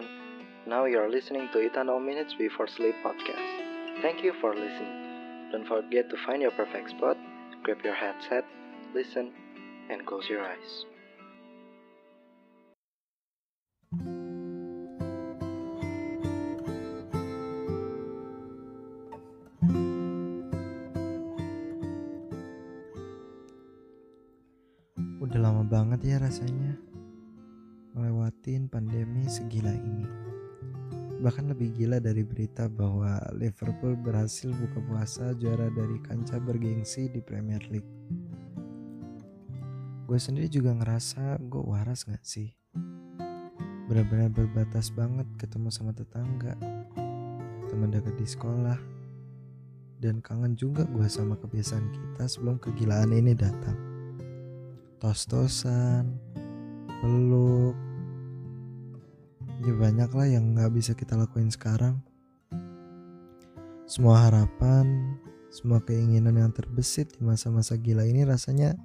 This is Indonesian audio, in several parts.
everyone. Now you're listening to Eternal Minutes Before Sleep podcast. Thank you for listening. Don't forget to find your perfect spot, grab your headset, listen, and close your eyes. Udah lama banget ya rasanya pandemi segila ini. Bahkan lebih gila dari berita bahwa Liverpool berhasil buka puasa juara dari kancah bergengsi di Premier League. Gue sendiri juga ngerasa gue waras gak sih? Benar-benar berbatas banget ketemu sama tetangga, teman dekat di sekolah, dan kangen juga gue sama kebiasaan kita sebelum kegilaan ini datang tos-tosan, peluk, ya banyak lah yang nggak bisa kita lakuin sekarang. Semua harapan, semua keinginan yang terbesit di masa-masa gila ini rasanya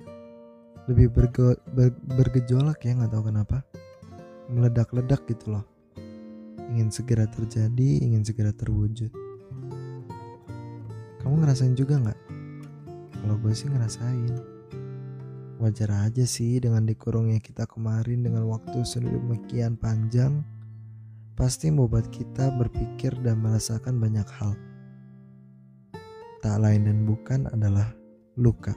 lebih berge, ber, bergejolak ya nggak tahu kenapa, meledak-ledak gitu loh. Ingin segera terjadi, ingin segera terwujud. Kamu ngerasain juga nggak? Kalau gue sih ngerasain. Wajar aja sih dengan dikurungnya kita kemarin dengan waktu sedemikian panjang, pasti membuat kita berpikir dan merasakan banyak hal. Tak lain dan bukan adalah luka.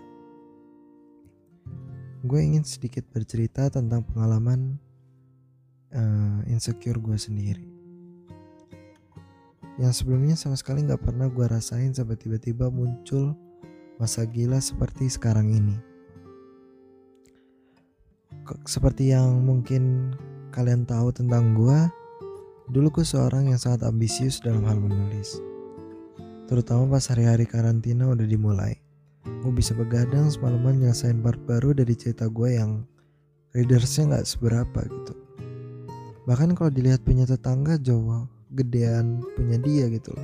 Gue ingin sedikit bercerita tentang pengalaman uh, insecure gue sendiri. Yang sebelumnya sama sekali gak pernah gue rasain sampai tiba-tiba muncul masa gila seperti sekarang ini seperti yang mungkin kalian tahu tentang gue, dulu gue seorang yang sangat ambisius dalam hal menulis. Terutama pas hari-hari karantina udah dimulai. Gue bisa begadang semalaman nyelesain part baru dari cerita gue yang readersnya gak seberapa gitu. Bahkan kalau dilihat punya tetangga jauh gedean punya dia gitu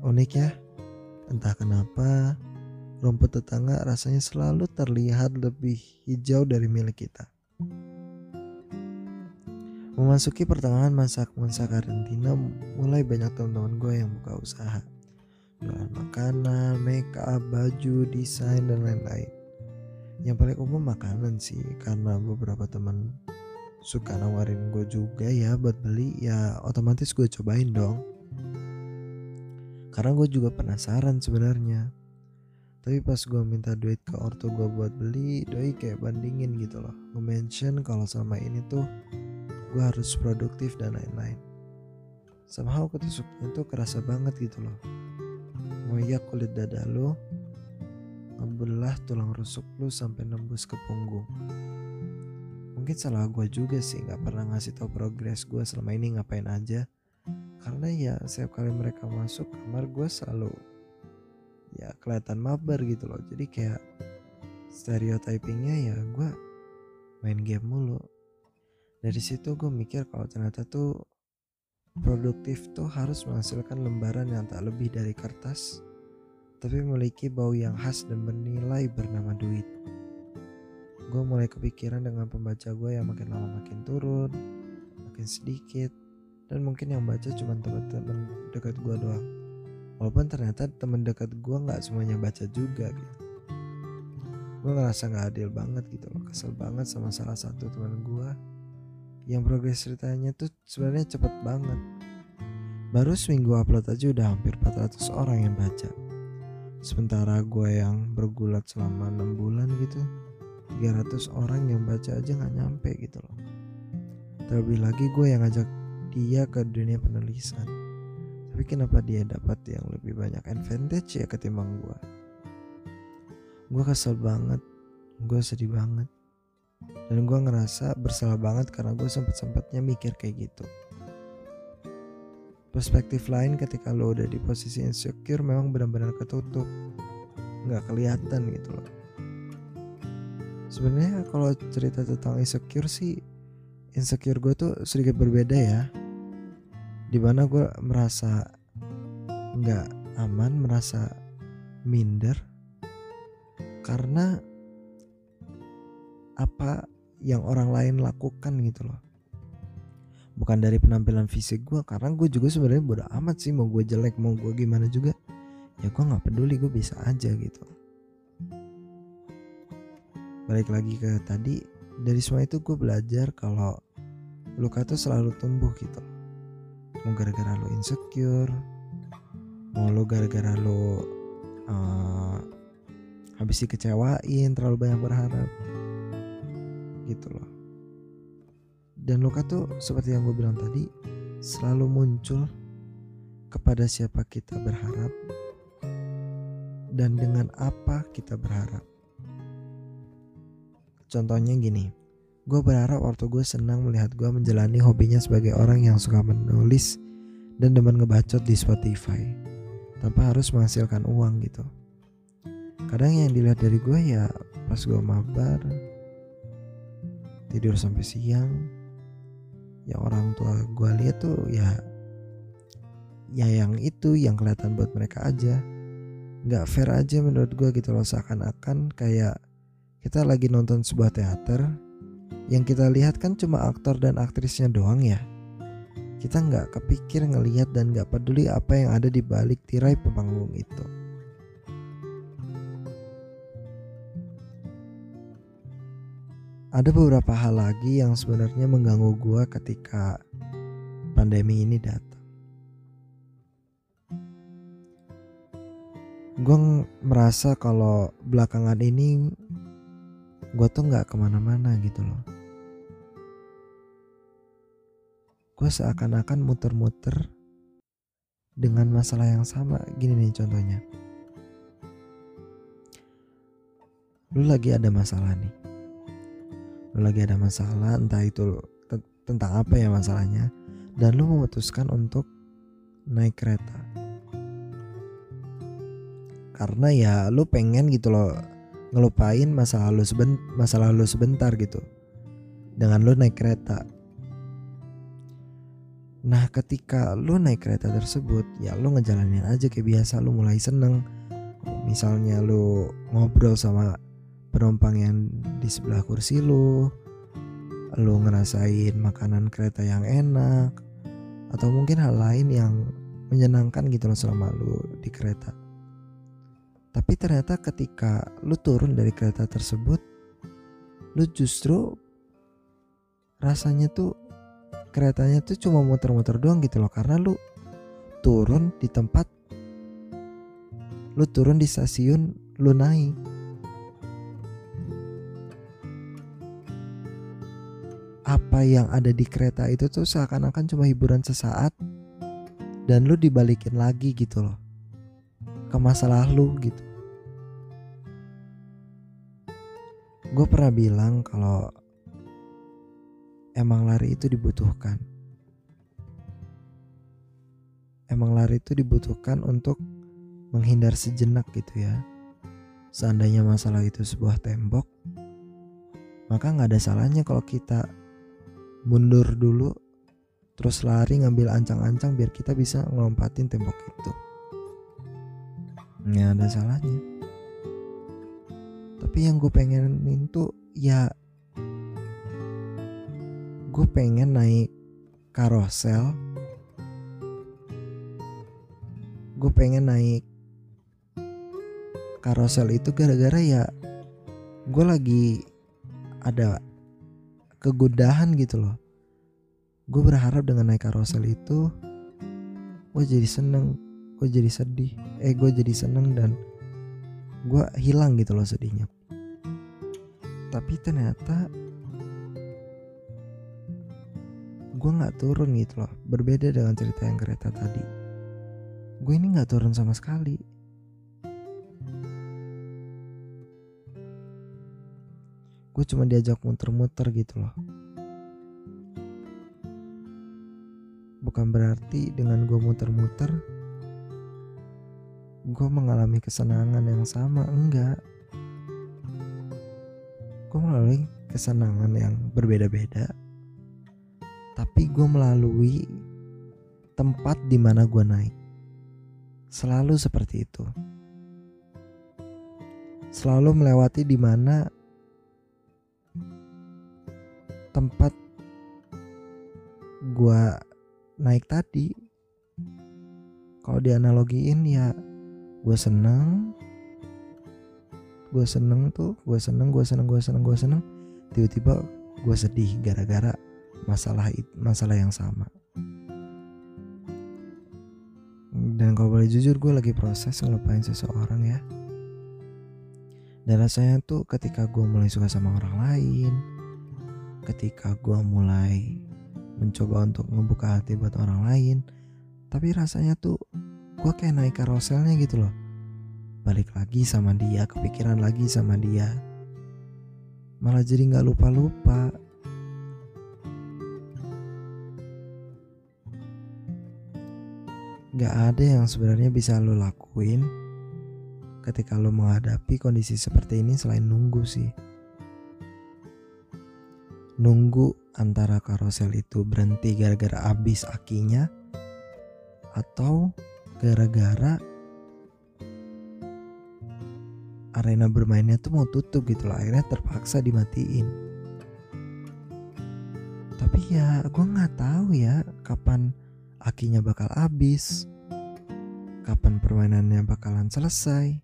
Unik ya, entah kenapa rumput tetangga rasanya selalu terlihat lebih hijau dari milik kita. Memasuki pertengahan masa masa karantina, mulai banyak teman-teman gue yang buka usaha. Jualan makanan, make up, baju, desain, dan lain-lain. Yang paling umum makanan sih, karena beberapa teman suka nawarin gue juga ya buat beli, ya otomatis gue cobain dong. Karena gue juga penasaran sebenarnya tapi pas gue minta duit ke ortu gue buat beli doi kayak bandingin gitu loh nge-mention kalau selama ini tuh gue harus produktif dan lain-lain. Somehow ketusuknya tuh kerasa banget gitu loh. Ngoyak kulit dada lo ngebelah tulang rusuk lu sampai nembus ke punggung. Mungkin salah gue juga sih nggak pernah ngasih tau progres gue selama ini ngapain aja. Karena ya setiap kali mereka masuk kamar gue selalu ya kelihatan mabar gitu loh. Jadi kayak stereotypingnya ya gue main game mulu dari situ gue mikir kalau ternyata tuh produktif tuh harus menghasilkan lembaran yang tak lebih dari kertas tapi memiliki bau yang khas dan bernilai bernama duit. Gue mulai kepikiran dengan pembaca gue yang makin lama makin turun makin sedikit dan mungkin yang baca cuma teman-teman dekat gue doang. Walaupun ternyata temen dekat gue nggak semuanya baca juga gitu. Gue ngerasa nggak adil banget gitu loh kesel banget sama salah satu teman gue yang progres ceritanya tuh sebenarnya cepet banget. Baru seminggu upload aja udah hampir 400 orang yang baca. Sementara gue yang bergulat selama 6 bulan gitu 300 orang yang baca aja nggak nyampe gitu loh. Terlebih lagi gue yang ngajak dia ke dunia penulisan. Tapi kenapa dia dapat yang lebih banyak advantage ya ketimbang gue gue kesel banget. Gue sedih banget dan gue ngerasa bersalah banget karena gue sempet-sempetnya mikir kayak gitu. Perspektif lain ketika lo udah di posisi insecure memang benar-benar ketutup. Nggak kelihatan gitu loh. Sebenarnya kalau cerita tentang insecure sih insecure gue tuh sedikit berbeda ya. Di mana gue merasa nggak aman merasa minder. Karena apa yang orang lain lakukan gitu loh. Bukan dari penampilan fisik gue karena gue juga sebenarnya bodo amat sih mau gue jelek mau gue gimana juga ya gue nggak peduli gue bisa aja gitu. Balik lagi ke tadi dari semua itu gue belajar kalau luka tuh selalu tumbuh gitu. Mau gara-gara lo insecure mau lo gara-gara lo uh, habis dikecewain terlalu banyak berharap gitu loh. Dan luka tuh seperti yang gue bilang tadi selalu muncul kepada siapa kita berharap dan dengan apa kita berharap. Contohnya gini gue berharap waktu gue senang melihat gue menjalani hobinya sebagai orang yang suka menulis dan demen ngebacot di Spotify tanpa harus menghasilkan uang gitu. Kadang yang dilihat dari gue ya pas gue mabar tidur sampai siang. Ya orang tua gue lihat tuh ya ya yang itu yang kelihatan buat mereka aja. Nggak fair aja menurut gue gitu loh seakan-akan kayak kita lagi nonton sebuah teater yang kita lihat kan cuma aktor dan aktrisnya doang ya. Kita nggak kepikir ngelihat dan nggak peduli apa yang ada di balik tirai pemanggung itu ada beberapa hal lagi yang sebenarnya mengganggu gue ketika pandemi ini datang. Gue merasa kalau belakangan ini gue tuh nggak ke mana-mana gitu loh. Gue seakan-akan muter-muter dengan masalah yang sama. Gini nih contohnya. Lu lagi ada masalah nih lu lagi ada masalah entah itu tentang apa ya masalahnya dan lu memutuskan untuk naik kereta. Karena ya lu pengen gitu loh ngelupain masa lalu seben masa lalu sebentar gitu dengan lu naik kereta. Nah ketika lu naik kereta tersebut ya lu ngejalanin aja kayak biasa lu mulai seneng. Misalnya lu ngobrol sama penumpang yang di sebelah kursi lu lu ngerasain makanan kereta yang enak atau mungkin hal lain yang menyenangkan gitu loh selama lu di kereta. Tapi ternyata ketika lu turun dari kereta tersebut lu justru rasanya tuh keretanya tuh cuma muter-muter doang gitu loh. Karena lu turun di tempat lu turun di stasiun lu naik apa yang ada di kereta itu tuh seakan-akan cuma hiburan sesaat dan lu dibalikin lagi gitu loh ke masa lalu gitu. Gue pernah bilang kalau emang lari itu dibutuhkan. Emang lari itu dibutuhkan untuk menghindar sejenak gitu ya. Seandainya masalah itu sebuah tembok maka nggak ada salahnya kalau kita mundur dulu terus lari ngambil ancang-ancang biar kita bisa ngelompatin tembok itu. Nggak ada salahnya. Tapi yang gue pengenin tuh ya gue pengen naik karosel. Gue pengen naik karosel itu gara-gara ya gue lagi ada kegudahan gitu loh. Gue berharap dengan naik karosel itu gue jadi seneng gue jadi sedih eh gue jadi seneng dan gue hilang gitu loh sedihnya. Tapi ternyata gue nggak turun gitu loh. Berbeda dengan cerita yang kereta tadi. Gue ini nggak turun sama sekali cuma diajak muter-muter gitu loh. Bukan berarti dengan gue muter-muter gue mengalami kesenangan yang sama enggak. Gue melalui kesenangan yang berbeda-beda tapi gue melalui tempat di mana gue naik. Selalu seperti itu. Selalu melewati di mana tempat gue naik tadi. Kalau dianalogiin ya gue seneng. Gue seneng tuh gue seneng gue seneng gue seneng gue seneng. Tiba-tiba gue sedih gara-gara masalah masalah yang sama. Dan kalau boleh jujur gue lagi proses ngelupain seseorang ya. Dan rasanya tuh ketika gue mulai suka sama orang lain ketika gue mulai mencoba untuk ngebuka hati buat orang lain tapi rasanya tuh gue kayak naik karoselnya gitu loh. Balik lagi sama dia kepikiran lagi sama dia. Malah jadi nggak lupa-lupa. Gak ada yang sebenarnya bisa lo lakuin ketika lo menghadapi kondisi seperti ini selain nunggu sih. Nunggu antara karosel itu berhenti gara-gara habis akinya atau gara-gara arena bermainnya tuh mau tutup gitu loh akhirnya terpaksa dimatiin. Tapi ya gue nggak tahu ya kapan akinya bakal habis kapan permainannya bakalan selesai.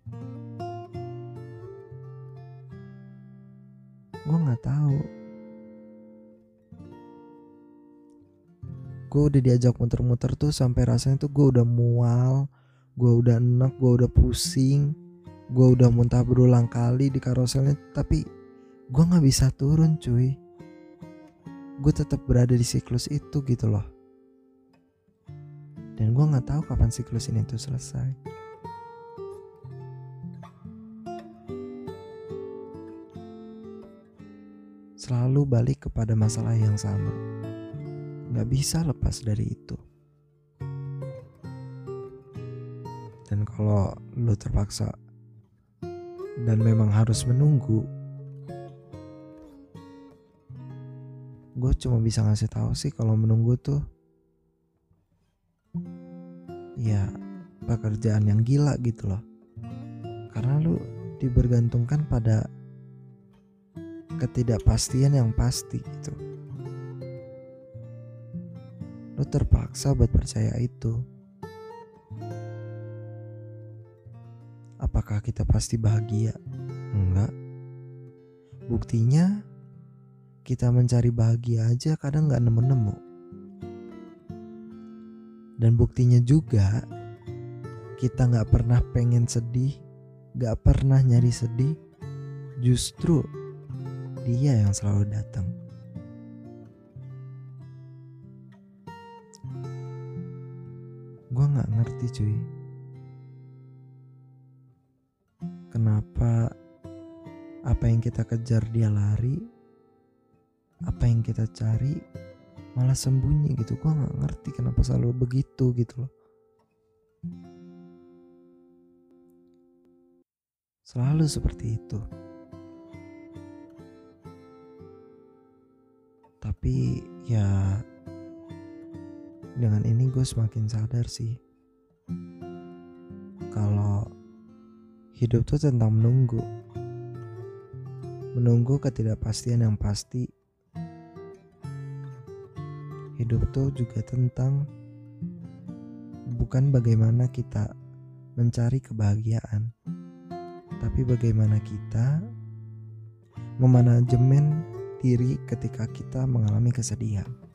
Gue nggak tahu gue udah diajak muter-muter tuh sampai rasanya tuh gue udah mual gue udah enak gue udah pusing gue udah muntah berulang kali di karoselnya. Tapi gue nggak bisa turun cuy. Gue tetap berada di siklus itu gitu loh. Dan gue nggak tahu kapan siklus ini tuh selesai. Selalu balik kepada masalah yang sama nggak bisa lepas dari itu. Dan kalau lo terpaksa dan memang harus menunggu gue cuma bisa ngasih tahu sih kalau menunggu tuh ya pekerjaan yang gila gitu loh. Karena lu dibergantungkan pada ketidakpastian yang pasti gitu lu terpaksa buat percaya itu. Apakah kita pasti bahagia? Enggak. Buktinya kita mencari bahagia aja kadang nggak nemu-nemu. Dan buktinya juga kita nggak pernah pengen sedih, nggak pernah nyari sedih, justru dia yang selalu datang. Nggak ngerti cuy. Kenapa apa yang kita kejar dia lari, apa yang kita cari malah sembunyi gitu? Gue nggak ngerti kenapa selalu begitu gitu loh. Selalu seperti itu. Tapi ya dengan ini gue semakin sadar sih kalau hidup tuh tentang menunggu menunggu ketidakpastian yang pasti hidup tuh juga tentang bukan bagaimana kita mencari kebahagiaan, tapi bagaimana kita memanajemen diri ketika kita mengalami kesedihan.